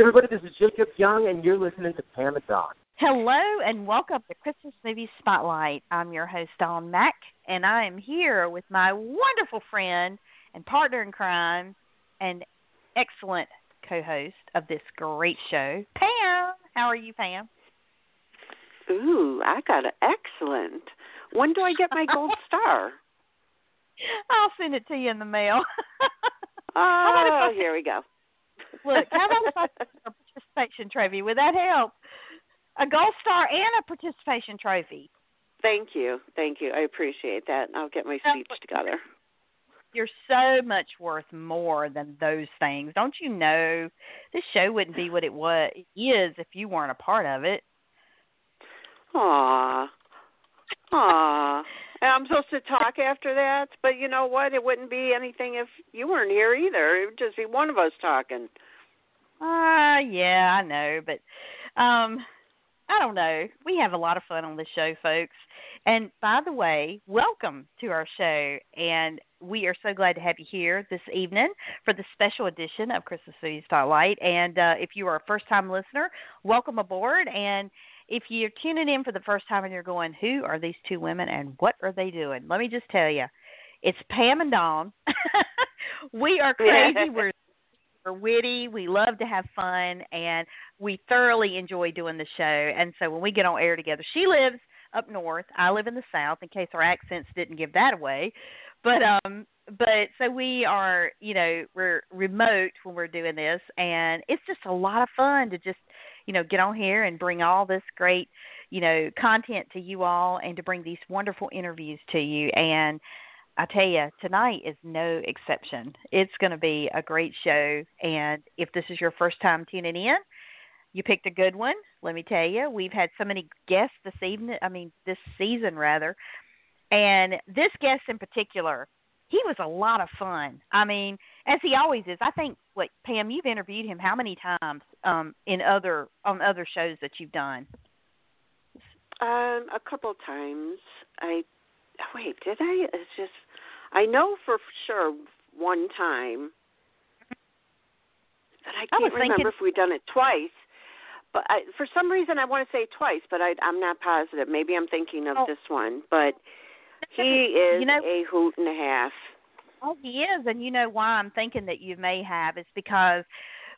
Hey, everybody, this is Jacob Young, and you're listening to Pam and Dawn. Hello, and welcome to Christmas Movie Spotlight. I'm your host, Dawn Mack, and I am here with my wonderful friend and partner in crime and excellent co host of this great show, Pam. How are you, Pam? Ooh, I got an excellent. When do I get my gold star? I'll send it to you in the mail. oh, here we go. Look, how about a participation trophy? Would that help? A gold star and a participation trophy. Thank you, thank you. I appreciate that. I'll get my speech together. You're so much worth more than those things. Don't you know? This show wouldn't be what it was is if you weren't a part of it. Aw. Aw. And I'm supposed to talk after that, but you know what? It wouldn't be anything if you weren't here either. It would just be one of us talking. Ah, uh, yeah, I know, but um I don't know. We have a lot of fun on this show, folks. And by the way, welcome to our show. And we are so glad to have you here this evening for the special edition of Christmas Movie Spotlight. And uh, if you are a first time listener, welcome aboard. And if you're tuning in for the first time and you're going, who are these two women and what are they doing? Let me just tell you, it's Pam and Dawn. we are crazy. We're we're witty. We love to have fun, and we thoroughly enjoy doing the show. And so when we get on air together, she lives up north. I live in the south. In case our accents didn't give that away, but um, but so we are, you know, we're remote when we're doing this, and it's just a lot of fun to just you know, get on here and bring all this great, you know, content to you all and to bring these wonderful interviews to you. And I tell you, tonight is no exception. It's going to be a great show. And if this is your first time tuning in, you picked a good one. Let me tell you, we've had so many guests this evening, I mean, this season rather. And this guest in particular, he was a lot of fun. I mean, as he always is. I think what Pam, you've interviewed him how many times um in other on other shows that you've done? Um, a couple times. I wait, did I? It's just I know for sure one time. But I can't I remember thinking, if we've done it twice. But I, for some reason, I want to say twice, but I, I'm not positive. Maybe I'm thinking of oh. this one. But he is you know, a hoot and a half. Oh, he is, and you know why I'm thinking that you may have is because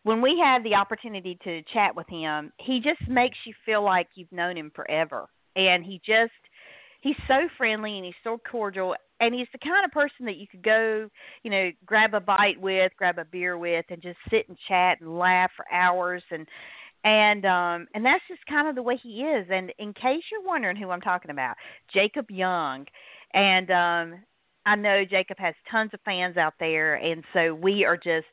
when we had the opportunity to chat with him, he just makes you feel like you've known him forever, and he just he's so friendly and he's so cordial and he's the kind of person that you could go, you know, grab a bite with, grab a beer with and just sit and chat and laugh for hours and and um and that's just kind of the way he is and in case you're wondering who I'm talking about, Jacob Young and um I know Jacob has tons of fans out there, and so we are just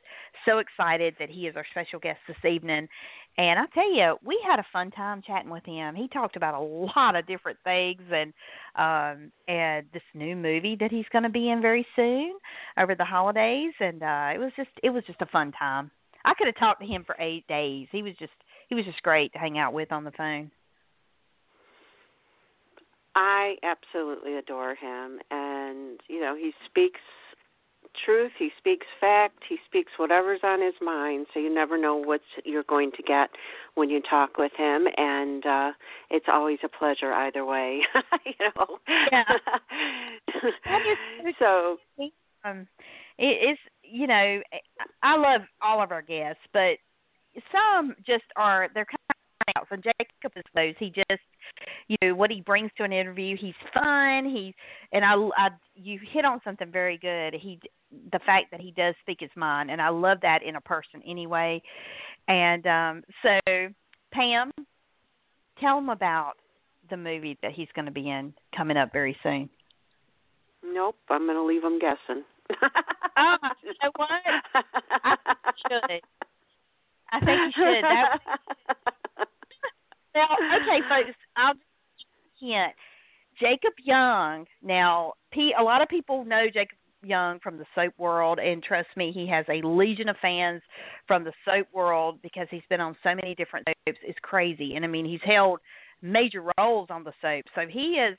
so excited that he is our special guest this evening. And I tell you, we had a fun time chatting with him. He talked about a lot of different things, and um, and this new movie that he's going to be in very soon over the holidays. And uh, it was just it was just a fun time. I could have talked to him for eight days. He was just he was just great to hang out with on the phone. I absolutely adore him, and you know he speaks truth, he speaks fact, he speaks whatever's on his mind. So you never know what you're going to get when you talk with him, and uh it's always a pleasure either way. you know. Yeah. so. Um, it, it's you know I love all of our guests, but some just are they're kind of and Jacob is those. He just you know what he brings to an interview. He's fun. He's and I, I you hit on something very good. He the fact that he does speak his mind, and I love that in a person anyway. And um so Pam, tell him about the movie that he's going to be in coming up very soon. Nope, I'm going to leave him guessing. oh, you know what? I should. I think you should. That, now, okay, folks, I'll hint. Jacob Young. Now, a lot of people know Jacob Young from the soap world, and trust me, he has a legion of fans from the soap world because he's been on so many different soaps. It's crazy, and I mean, he's held major roles on the soap. So he is,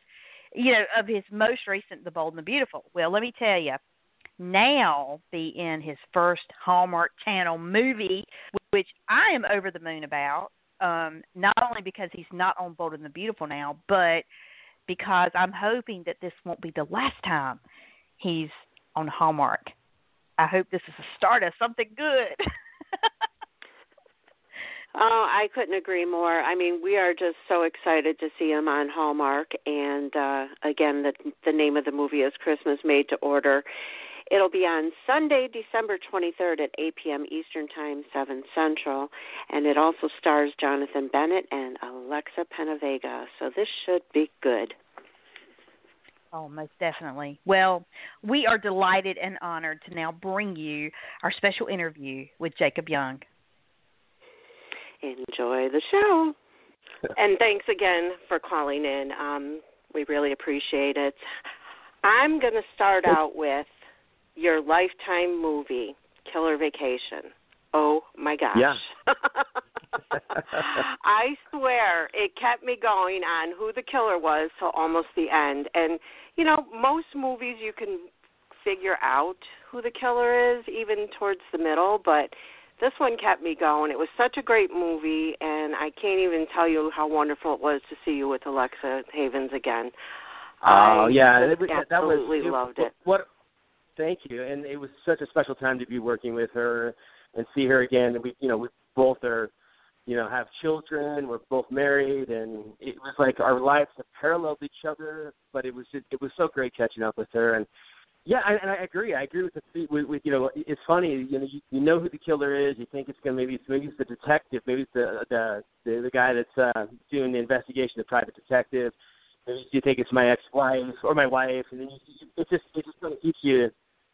you know, of his most recent, The Bold and the Beautiful. Well, let me tell you, now be in his first Hallmark Channel movie which I am over the moon about. Um, not only because he's not on Bold and the Beautiful now, but because I'm hoping that this won't be the last time he's on Hallmark. I hope this is a start of something good. Oh, I couldn't agree more. I mean, we are just so excited to see him on Hallmark. And uh, again, the the name of the movie is Christmas Made to Order. It'll be on Sunday, December 23rd at 8 p.m. Eastern Time, 7 Central, and it also stars Jonathan Bennett and Alexa Penavega. So this should be good. Oh, most definitely. Well, we are delighted and honored to now bring you our special interview with Jacob Young. Enjoy the show. and thanks again for calling in. Um, we really appreciate it. I'm going to start out with your lifetime movie, Killer Vacation. Oh my gosh. Yeah. I swear it kept me going on who the killer was till almost the end. And you know, most movies you can figure out who the killer is even towards the middle, but this one kept me going. It was such a great movie and I can't even tell you how wonderful it was to see you with Alexa Havins again. Oh I yeah, it, was- absolutely that was loved it. What? Thank you, and it was such a special time to be working with her and see her again. And we, you know, we both are, you know, have children. We're both married, and it was like our lives have paralleled each other. But it was just, it was so great catching up with her. And yeah, and I agree. I agree with the with, with you know, it's funny. You know, you, you know who the killer is. You think it's gonna maybe it's maybe it's the detective, maybe it's the the the, the guy that's uh, doing the investigation, the private detective maybe you think it's my ex-wife or my wife, and then you, it just it just kind of keeps you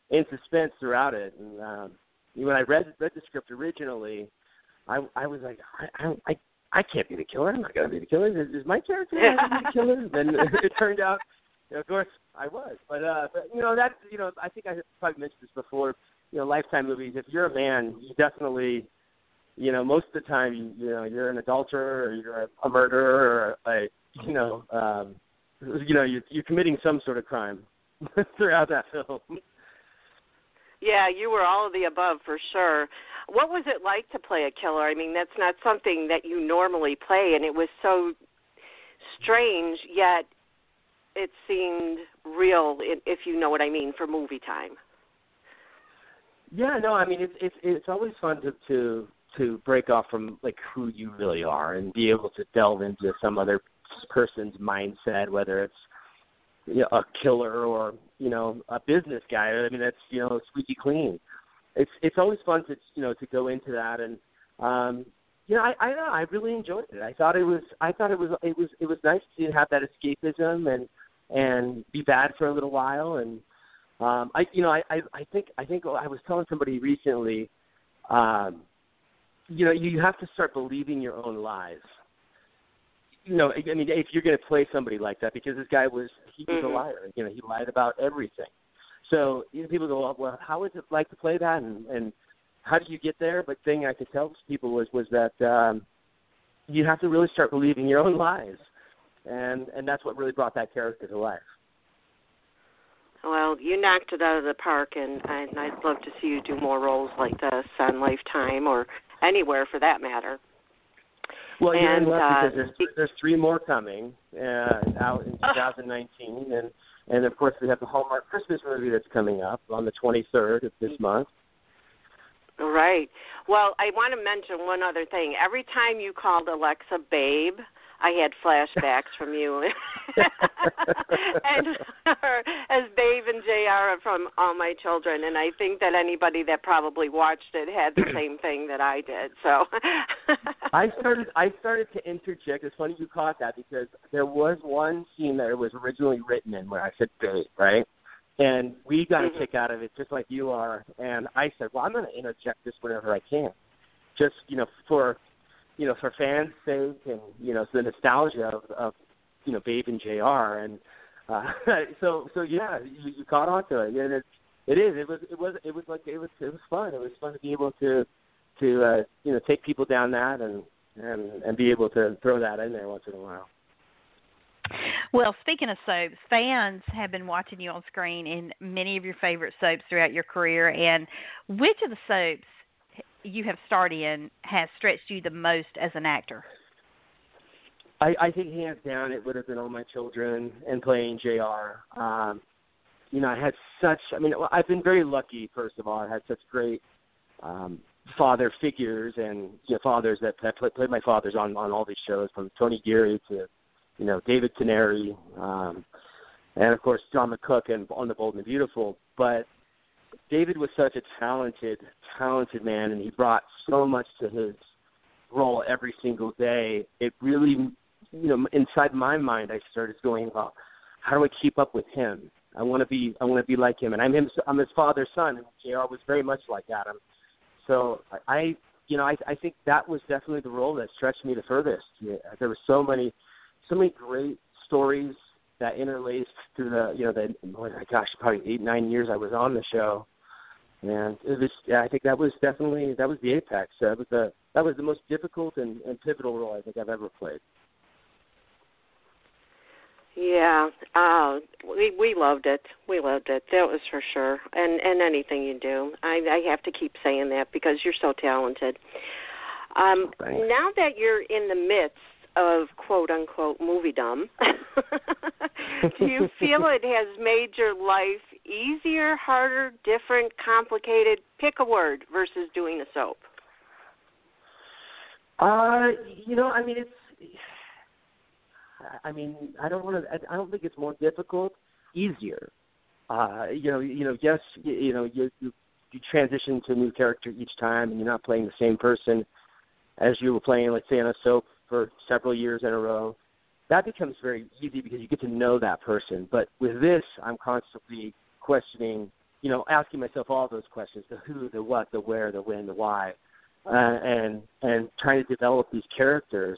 in suspense throughout it. And um, when I read read the script originally, I I was like, I I I, I can't be the killer. I'm not gonna be the killer. Is, is my character gonna be the killer? then it turned out, you know, of course, I was. But uh, but you know that you know I think I probably mentioned this before. You know, lifetime movies. If you're a man, you definitely you know, most of the time, you, you know, you're an adulterer or you're a, a murderer or a, you know, um, you know, you're, you're committing some sort of crime throughout that film. Yeah, you were all of the above for sure. What was it like to play a killer? I mean, that's not something that you normally play, and it was so strange, yet it seemed real, if you know what I mean, for movie time. Yeah, no, I mean it's it's it's always fun to to to break off from like who you really are and be able to delve into some other person's mindset, whether it's you know, a killer or you know a business guy. I mean that's you know squeaky clean. It's it's always fun to you know to go into that and um you know I I I really enjoyed it. I thought it was I thought it was it was it was nice to have that escapism and and be bad for a little while and um I you know I I, I think I think I was telling somebody recently um you know you have to start believing your own lies know, I mean, if you're going to play somebody like that, because this guy was he was Mhm. a liar. You know, he lied about everything. So you know, people go, well, how is it like to play that, and and how do you get there? But thing I could tell people was was that um, you have to really start believing your own lies, and and that's what really brought that character to life. Well, you knocked it out of the park, and, and I'd love to see you do more roles like this on Lifetime or anywhere for that matter. Well, you're in And, luck uh, because there's there's three more coming uh, out in 2019, and and of course we have the Hallmark Christmas movie that's coming up on the 23rd of this month. Right. Well, I want to mention one other thing. Every time you called Alexa babe, I had flashbacks from you. and her as Babe and JR from All My Children and I think that anybody that probably watched it had the same thing that I did. So I started I started to interject. It's funny you caught that because there was one scene that it was originally written in where I said "babe," right? And we got Mhm. a kick out of it just like you are. And I said, well, I'm going to interject this whenever I can, just you know for you know for fans' sake and you know the nostalgia of, of you know Babe and Jr. And uh, so so yeah, you, you caught on to it. And it it is. It was it was it was like it was it was fun. It was fun to be able to to uh, you know take people down that and and and be able to throw that in there once in a while. Well, speaking of soaps, fans have been watching you on screen in many of your favorite soaps throughout your career. And which of the soaps you have starred in has stretched you the most as an actor? I, I think hands down it would have been all my children and playing Jr. Um, you know, I had such. I mean, I've been very lucky. First of all, I had such great um, father figures and you know, fathers that, that played, played my fathers on on all these shows, from Tony Geary to you know David Canary, um, and of course John McCook and on the Bold and the Beautiful. But David was such a talented, talented man, and he brought so much to his role every single day. It really, you know, inside my mind, I started going, well, how do I keep up with him? I want to be, I want to be like him, and I'm him. I'm his father's son, and Jr. was very much like Adam. So I, you know, I, I think that was definitely the role that stretched me the furthest. There were so many, so many great stories that interlaced through the, you know, the, oh my gosh, probably eight, nine years I was on the show and it was yeah, I think that was definitely that was the apex. That was the that was the most difficult and, and pivotal role I think I've ever played. Yeah, uh, we we loved it. We loved it. That was for sure. And and anything you do, I I have to keep saying that because you're so talented. Um, now that you're in the midst of quote unquote movie dumb, do you feel it has made your life easier, harder, different, complicated? Pick a word versus doing a soap. Uh, you know, I mean, it's. I mean, I don't want to. I don't think it's more difficult. Easier. Uh, you know, you know, yes, you, you know, you, you you transition to a new character each time, and you're not playing the same person as you were playing, let's say, on a soap for several years in a row. That becomes very easy because you get to know that person. But with this, I'm constantly questioning, you know, asking myself all those questions: the who, the what, the where, the when, the why, uh, and and trying to develop these characters.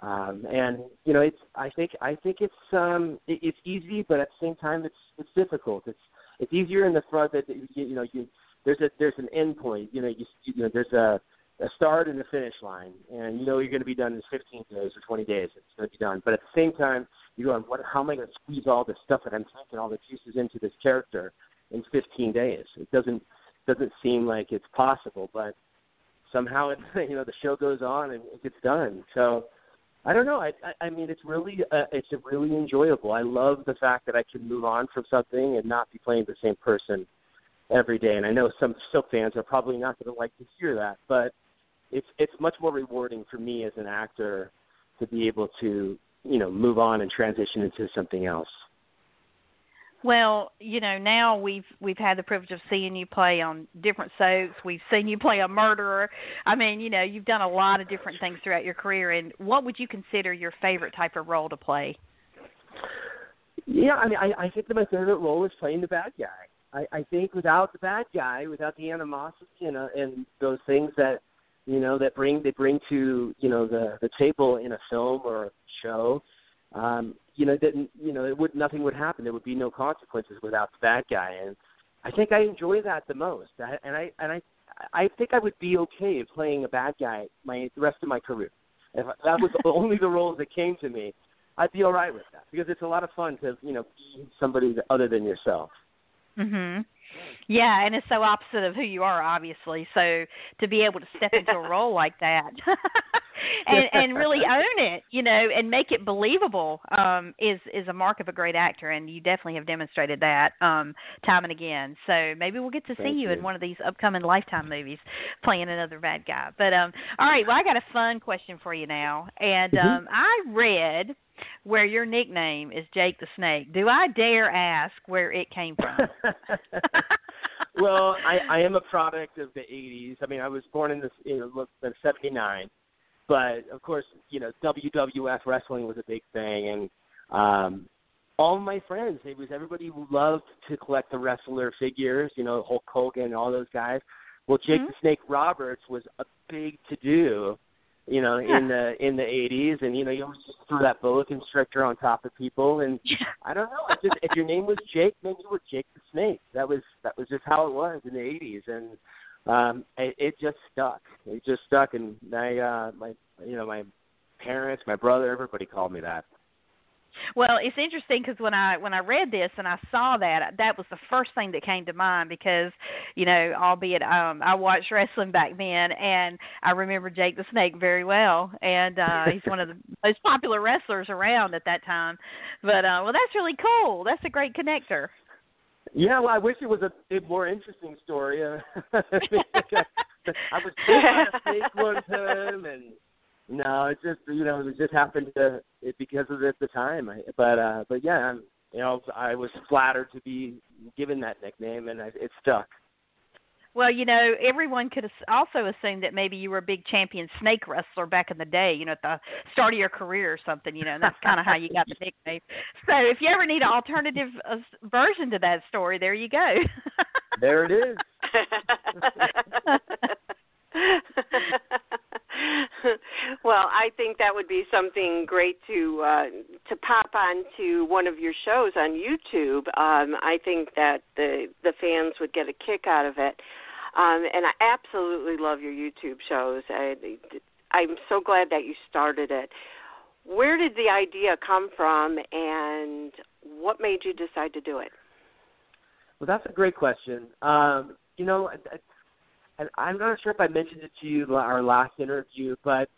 Um, and you know, it's I think I think it's um, it, it's easy, but at the same time, it's it's difficult. It's it's easier in the front that you, you know you there's a there's an end point. You know, you, you know there's a a start and a finish line, and you know you're going to be done in 15 days or 20 days. It's going to be done. But at the same time, you're going, what? How am I going to squeeze all this stuff that I'm taking all the juices into this character in 15 days? It doesn't doesn't seem like it's possible, but somehow it you know the show goes on and it gets done. So I don't know. I I, I mean it's really uh, it's really enjoyable. I love the fact that I can move on from something and not be playing the same person every day. And I know some soap fans are probably not going to like to hear that, but it's it's much more rewarding for me as an actor to be able to you know move on and transition into something else. Well, you know, now we've we've had the privilege of seeing you play on different soaps. We've seen you play a murderer. I mean, you know, you've done a lot of different things throughout your career. And what would you consider your favorite type of role to play? Yeah, I mean, I, I think that my favorite role is playing the bad guy. I, I think without the bad guy, without the animosity and uh, and those things that you know that bring they bring to you know the the table in a film or a show um you know that you know it would nothing would happen. There would be no consequences without the bad guy. And i think i enjoy that the most. I, and i and i i think i would be okay playing a bad guy my the rest of my career. If that was only the roles that came to me i'd be all right with that because it's a lot of fun to you know be somebody other than yourself. Mhm yeah, and it's so opposite of who you are, obviously. So to be able to step into a role like that and and really own it, you know, and make it believable, um, is is a mark of a great actor, and you definitely have demonstrated that um, time and again. So maybe we'll get to Thank see you, you in one of these upcoming Lifetime movies, playing another bad guy. But um, all right, well, I got a fun question for you now, and mm-hmm. um, I read where your nickname is Jake the Snake. Do I dare ask where it came from? well, I, I am a product of the '80s. I mean, I was born in this in '79, but of course, you know, WWF wrestling was a big thing, and um, all my friends, it was everybody who loved to collect the wrestler figures. You know, Hulk Hogan, and all those guys. Well, Jake mm-hmm. the Snake Roberts was a big to do you know, yeah. in the in the eighties and you know, you always just throw that boa constrictor on top of people and yeah. I don't know, just if your name was Jake, maybe you were Jake the Snake. That was that was just how it was in the eighties and um it, it just stuck. It just stuck and I uh my you know, my parents, my brother, everybody called me that. Well, it's interesting because when I when I read this and I saw that, that was the first thing that came to mind because, you know, albeit um I watched wrestling back then and I remember Jake the Snake very well and uh he's one of the most popular wrestlers around at that time. But uh well that's really cool. That's a great connector. Yeah, well, I wish it was a, a more interesting story. Uh, I was on a snake one time, and no, it just you know it just happened to it because of it, at the time. I, but uh, but yeah, I'm, you know I was flattered to be given that nickname, and I, it stuck. Well, you know, everyone could also assume that maybe you were a big champion snake wrestler back in the day, you know, at the start of your career or something, you know, and that's kind of how you got the nickname. So if you ever need an alternative uh, version to that story, there you go. there it is. well, I think that would be something great to uh, to pop onto one of your shows on YouTube. Um, I think that the the fans would get a kick out of it, um, and I absolutely love your YouTube shows. I, I'm so glad that you started it. Where did the idea come from, and what made you decide to do it? Well, that's a great question. Um, you know, and I'm not sure if I mentioned it to you our last interview, but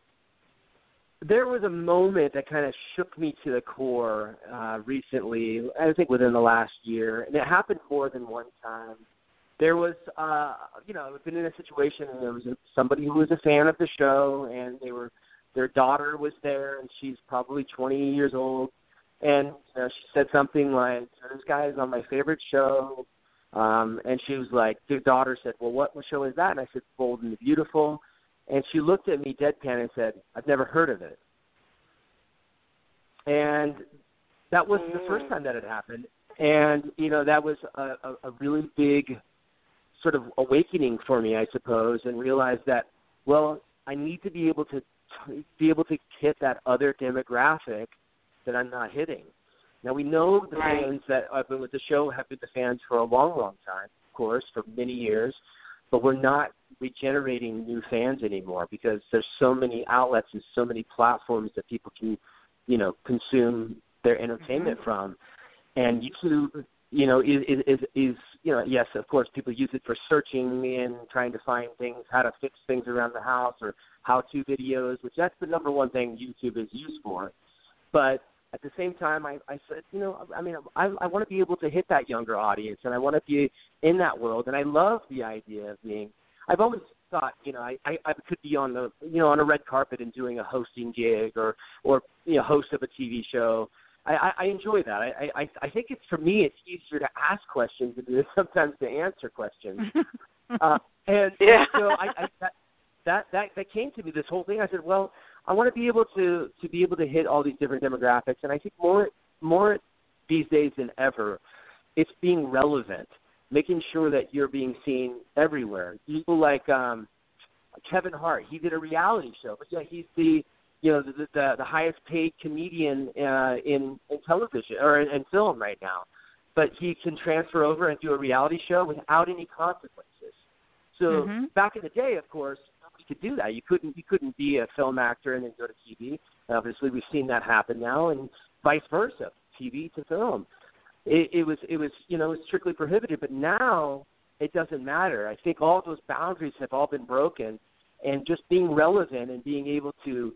there was a moment that kind of shook me to the core uh, recently. I think within the last year, and it happened more than one time. There was, uh, you know, I've been in a situation, and there was a, somebody who was a fan of the show, and they were, their daughter was there, and she's probably 20 years old, and you know, she said something like, "This guy is on my favorite show." Um, and she was like, the daughter said, well, what, what show is that? And I said, Bold and the Beautiful. And she looked at me deadpan and said, I've never heard of it. And that was the first time that had happened. And, you know, that was a, a, a really big sort of awakening for me, I suppose, and realized that, well, I need to be able to be able to hit that other demographic that I'm not hitting. Now we know the right. fans that have been with the show have been the fans for a long, long time, of course, for many years, but we're not regenerating new fans anymore because there's so many outlets and so many platforms that people can, you know, consume their entertainment mm-hmm. from. And YouTube, you know, is, is is you know, yes, of course, people use it for searching and trying to find things, how to fix things around the house, or how-to videos, which that's the number one thing YouTube is used for. But at the same time, I, I said, you know, I mean, I, I want to be able to hit that younger audience, and I want to be in that world, and I love the idea of being. I've always thought, you know, I, I, I could be on the, you know, on a red carpet and doing a hosting gig or, or, you know, host of a TV show. I, I, I enjoy that. I, I, I think it's for me, it's easier to ask questions than it is sometimes to answer questions. uh, and yeah. so I, I that, that that that came to me this whole thing. I said, well, I want to be able to to be able to hit all these different demographics, and I think more more these days than ever, it's being relevant, making sure that you're being seen everywhere. People like um, Kevin Hart, he did a reality show, but yeah, he's the you know the the, the highest paid comedian uh, in in television or in, in film right now, but he can transfer over and do a reality show without any consequences. So mm-hmm. back in the day, of course, could do that. You couldn't you couldn't be a film actor and then go to TV. Obviously, we've seen that happen now, and vice versa, TV to film. It, it was it was you know strictly prohibited, but now it doesn't matter. I think all those boundaries have all been broken, and just being relevant and being able to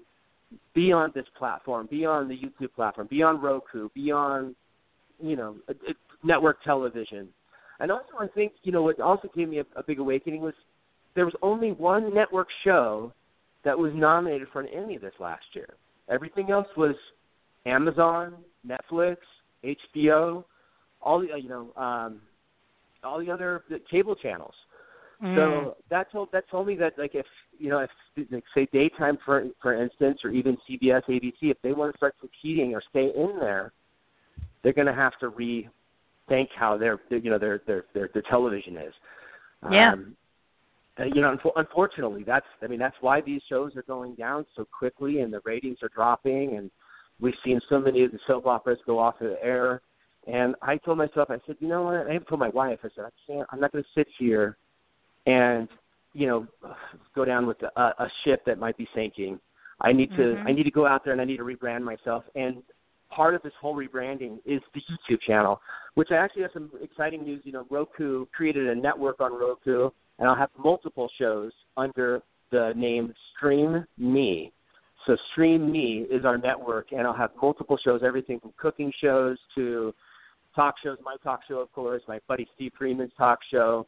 be on this platform, be on the YouTube platform, be on Roku, be on you know network television. And also, I think you know what also gave me a, a big awakening was there was only one network show that was nominated for an Emmy this last year. Everything else was Amazon, Netflix, HBO, all the you know um, all the other the cable channels. Mm. So that told that told me that like if you know if like say daytime for for instance or even CBS ABC if they want to start competing or stay in there, they're going to have to rethink how their you know their their their, their television is. Yeah. Um, uh, you know, unfortunately, that's I mean that's why these shows are going down so quickly, and the ratings are dropping, and we've seen so many of the soap operas go off the air. And I told myself, I said, you know what? I even told my wife, I said, I can't. I'm not going to sit here and you know go down with a, a ship that might be sinking. I need to mm-hmm. I need to go out there and I need to rebrand myself. And part of this whole rebranding is the YouTube channel, which I actually have some exciting news. You know, Roku created a network on Roku, and I'll have multiple shows under the name Stream Me. So Stream Me is our network, and I'll have multiple shows, everything from cooking shows to talk shows. My talk show, of course, my buddy Steve Freeman's talk show.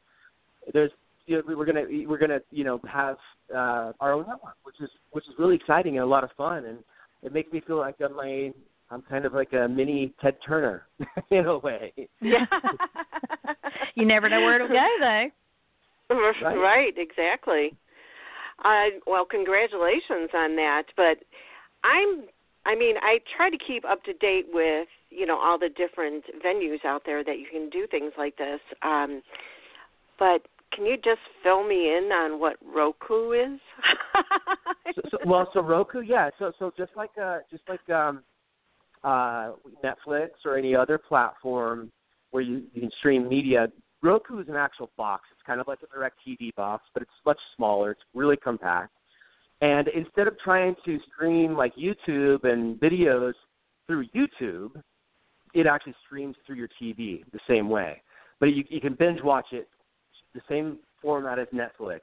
There's you know, we're gonna we're gonna you know have uh, our own network, which is which is really exciting and a lot of fun, and it makes me feel like I'm my I'm kind of like a mini Ted Turner in a way. Yeah. you never know where it'll go though. Right, right exactly. Uh, well, congratulations on that. But I'm, I mean, I try to keep up to date with, you know, all the different venues out there that you can do things like this. Um, but can you just fill me in on what Roku is? so, so, well, so Roku, yeah. So, so just like, uh, just like um, uh, Netflix or any other platform where you, you can stream media, Roku is an actual box. It's kind of like a direct TV box, but it's much smaller. It's really compact. And instead of trying to stream like YouTube and videos through YouTube, it actually streams through your TV the same way. But you, you can binge watch it the same format as Netflix.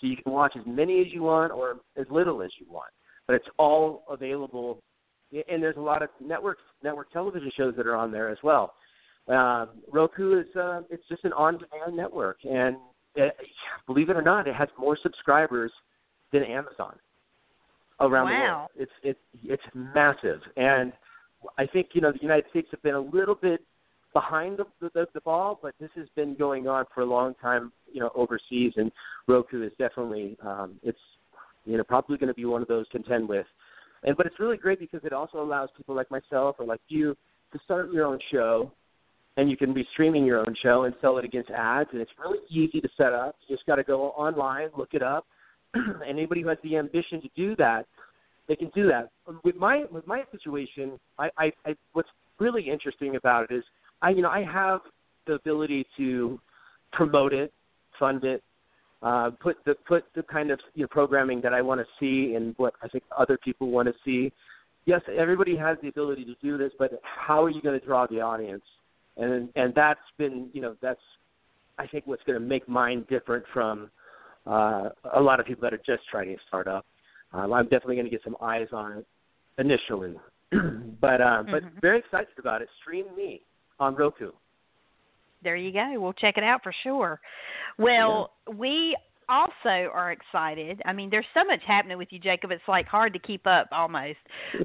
So you can watch as many as you want or as little as you want. But it's all available and there's a lot of network network television shows that are on there as well. Um, Roku is uh, it's just an on-demand network, and it, believe it or not, it has more subscribers than Amazon around wow. the world. It's it's it's massive, and I think you know the United States have been a little bit behind the, the the ball, but this has been going on for a long time, you know, overseas, and Roku is definitely um, it's you know probably going to be one of those to contend with. And but it's really great because it also allows people like myself or like you to start your own show and you can be streaming your own show and sell it against ads and it's really easy to set up you just got to go online look it up anybody who has the ambition to do that they can do that with my with my situation I, I i what's really interesting about it is i you know i have the ability to promote it fund it uh, put the put the kind of you know, programming that I want to see and what I think other people want to see. Yes, everybody has the ability to do this, but how are you going to draw the audience? And and that's been you know that's I think what's going to make mine different from uh, a lot of people that are just trying to start up. Um, I'm definitely going to get some eyes on it initially, but uh, mm-hmm. but very excited about it. Stream me on Roku. There you go. We'll check it out for sure. Well, yeah. we also are excited. I mean, there's so much happening with you, Jacob. It's like hard to keep up almost.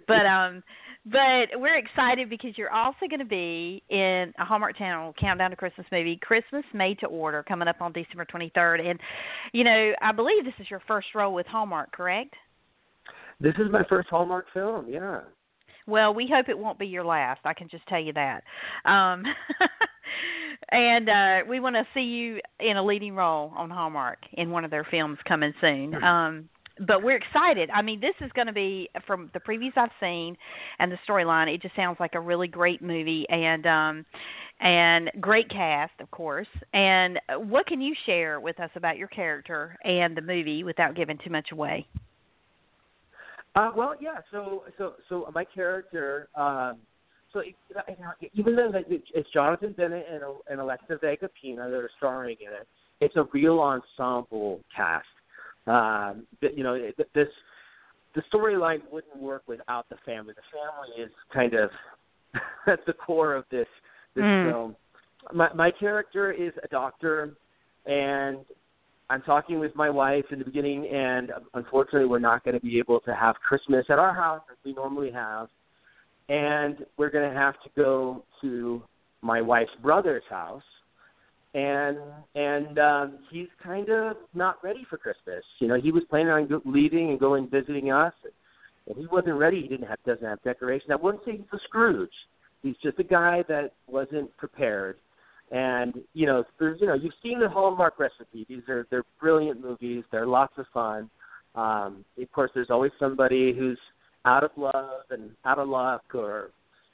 But um but we're excited because you're also going to be in a Hallmark Channel countdown to Christmas movie, Christmas Made to Order, coming up on December 23rd. And you know, I believe this is your first role with Hallmark, correct? This is my first Hallmark film. Yeah. Well, we hope it won't be your last. I can just tell you that. Um, and uh, we want to see you in a leading role on Hallmark in one of their films coming soon. Hmm. Um, but we're excited. I mean, this is going to be from the previews I've seen and the storyline. It just sounds like a really great movie and um and great cast, of course. And what can you share with us about your character and the movie without giving too much away? Uh, well, yeah. So, so, so my character. Um, so even though it's Jonathan Bennett and, and Alexa Vega Pina that are starring in it, it's a real ensemble cast. Um, you know, this the storyline wouldn't work without the family. The family is kind of at the core of this this mm. film. My my character is a doctor, and I'm talking with my wife in the beginning, and unfortunately, we're not going to be able to have Christmas at our house as we normally have, and we're going to have to go to my wife's brother's house, and and um, he's kind of not ready for Christmas. You know, he was planning on leaving and going visiting us, and he wasn't ready. He didn't have doesn't have decorations. I wouldn't say he's a Scrooge. He's just a guy that wasn't prepared and you know, there's you know, you've seen the Hallmark recipe. These are they're brilliant movies. They're lots of fun. Um, of course, there's always somebody who's out of love and out of luck, or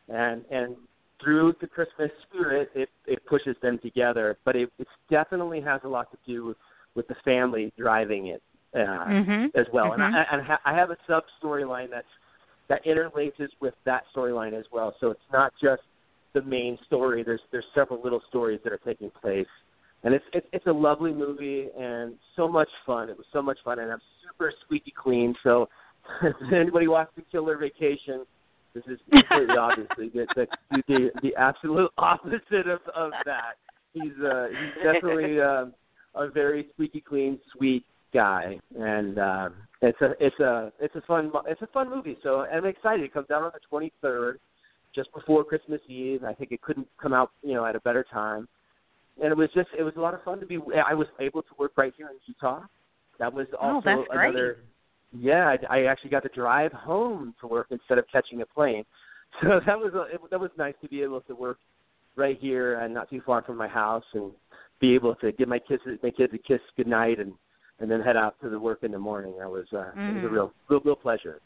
and and through the Christmas spirit, it it pushes them together. But it, it definitely has a lot to do with, the family driving it uh, mm-hmm. as well. Mm-hmm. And I and I have a sub storyline that's that interlaces with that storyline as well. So it's not just the main story. There's there's several little stories that are taking place, and it's it's, it's a lovely movie and so much fun. It was so much fun, and I'm super squeaky clean. So if anybody wants to kill their vacation, this is completely obviously the, the the the absolute opposite of of that. He's uh he's definitely uh, a very squeaky clean, sweet guy, and uh, it's a it's a it's a fun it's a fun movie. So I'm excited. It comes out on the 23rd, just before Christmas Eve. I think it couldn't come out you know at a better time, and it was just it was a lot of fun to be. I was able to work right here in Utah. That was oh, also great. another. Yeah, I, I actually got to drive home to work instead of catching a plane. So that was a, it, that was nice to be able to work right here and not too far from my house and be able to give my kids my kids a kiss goodnight and and then head out to the work in the morning. That was uh, mm. it was a real real real pleasure.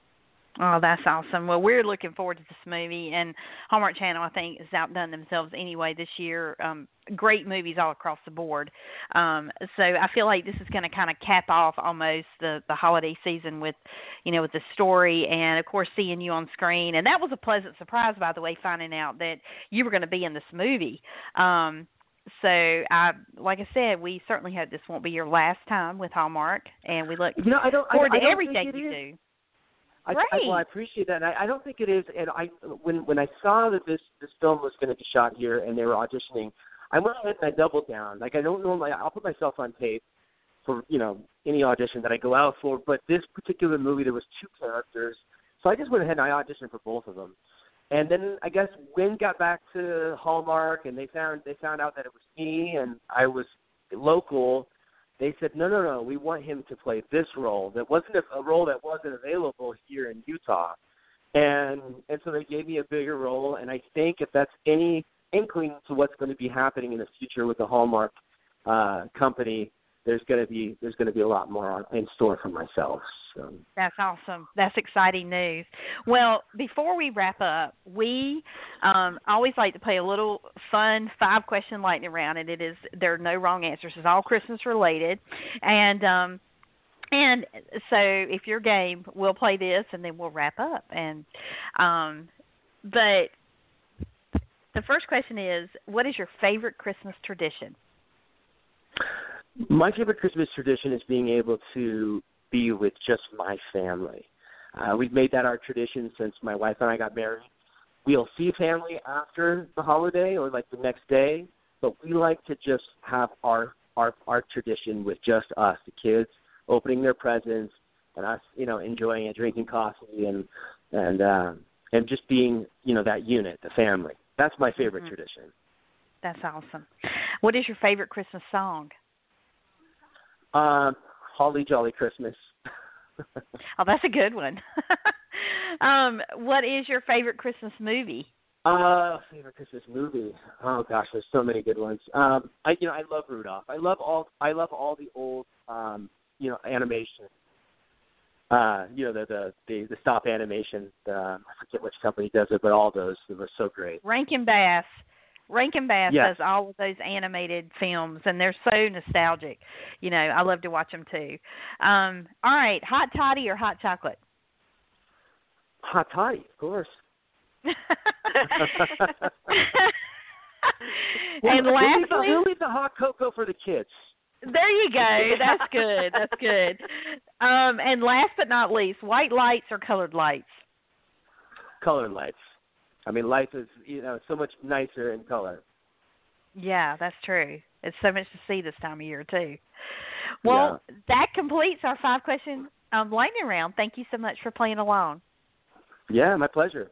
Oh, that's awesome. Well, we're looking forward to this movie, and Hallmark Channel, I think, has outdone themselves anyway this year. Um, great movies all across the board. Um, so I feel like this is going to kind of cap off almost the the holiday season with, you know, with the story, and of course seeing you on screen. And that was a pleasant surprise, by the way, finding out that you were going to be in this movie. Um, so I like I said, we certainly hope this won't be your last time with Hallmark and we look no, I don't, forward I, I to don't everything you is. do. I, Right. I, well, I appreciate that. And I, I don't think it is. And I, when when I saw that this this film was going to be shot here and they were auditioning, I went ahead and I doubled down. Like I don't normally, I'll put myself on tape for you know any audition that I go out for. But this particular movie, there was two characters, so I just went ahead and I auditioned for both of them. And then I guess Wynn got back to Hallmark, and they found they found out that it was me, and I was local. They said, no, no, no, we want him to play this role. That wasn't a, role that wasn't available here in Utah, and and so they gave me a bigger role. And I think if that's any inkling to what's going to be happening in the future with the Hallmark uh, company, there's going to be there's going to be a lot more in store for myself. So. That's awesome. That's exciting news. Well, before we wrap up, we um, always like to play a little fun five question lightning round, and it is there are no wrong answers. It's all Christmas related, and um, and so if you're game, we'll play this, and then we'll wrap up. And um, but the first question is, what is your favorite Christmas tradition? My favorite Christmas tradition is being able to be with just my family. Uh, we've made that our tradition since my wife and I got married. We'll see family after the holiday or like the next day, but we like to just have our our our tradition with just us, the kids, opening their presents and us, you know, enjoying it, drinking coffee and and uh, and just being, you know, that unit, the family. That's my favorite Mhm. tradition. That's awesome. What is your favorite Christmas song? Um, Holly Jolly Christmas. Oh, that's a good one. um, what is your favorite Christmas movie? Uh, favorite Christmas movie. Oh gosh, there's so many good ones. Um, I you know I love Rudolph. I love all I love all the old um, you know animation. Uh, you know the the the, the stop animation. The, I forget which company does it, but all those they were so great. Rankin Bass. Rankin Bass Yes. does all of those animated films, and they're so nostalgic. You know, I love to watch them too. Um, all right, hot toddy or hot chocolate? Hot toddy, of course. and we'll, we'll leave the, lastly, we'll leave the hot cocoa for the kids. there you go. That's good. That's good. Um, and last but not least, white lights or colored lights? Colored lights. I mean, life is you know so much nicer in color. Yeah, that's true. It's so much to see this time of year too. Well, that completes our five question um, lightning round. Thank you so much for playing along. Yeah, my pleasure.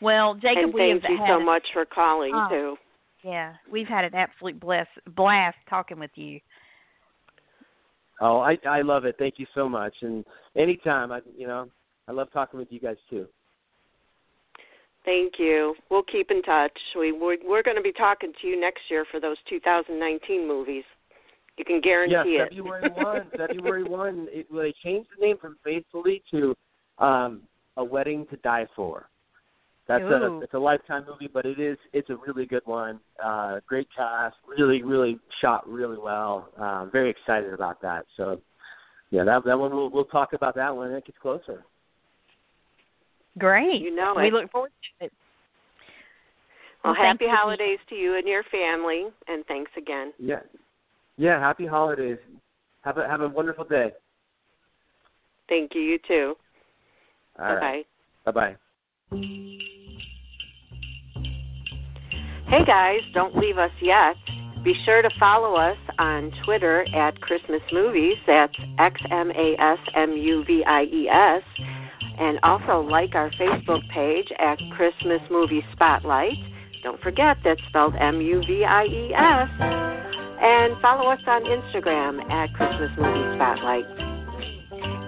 Well, Jacob, and we thank have you had so much for calling Oh. too. yeah, we've had an absolute bless, blast talking with you. Oh, I I love it. Thank you so much. And anytime, I you know I love talking with you guys too. Thank you. We'll keep in touch. We we're, we're going to be talking to you next year for those 2019 movies. You can guarantee yes, it. February one. February one. It, well, they changed the name from Faithfully to um, A Wedding to Die For. That's Ooh. a it's a lifetime movie, but it is it's a really good one. Uh, great cast, really really shot really well. Um, very excited about that. So yeah, that that one we'll we'll talk about that when it gets closer. Great. You know it. we look forward to it. Well, Well, thank happy you. holidays to you and your family, and thanks again. Yeah. Yeah. Happy holidays. Have a have a wonderful day. Thank you. You too. All bye right. bye. Bye bye. Hey guys, don't leave us yet. Be sure to follow us on Twitter at Christmas MuVies. That's X M A S M U V I E S. And also like our Facebook page at Christmas Movie Spotlight. Don't forget that's spelled M U V I E S. And follow us on Instagram at Christmas Movie Spotlight.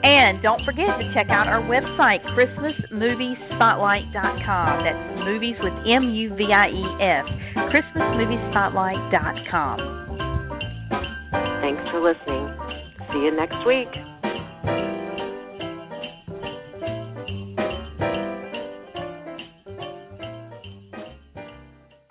And don't forget to check out our website, ChristmasMuviespotlight.com. That's movies with M U V I E S. ChristmasMuviespotlight.com. Thanks for listening. See you next week.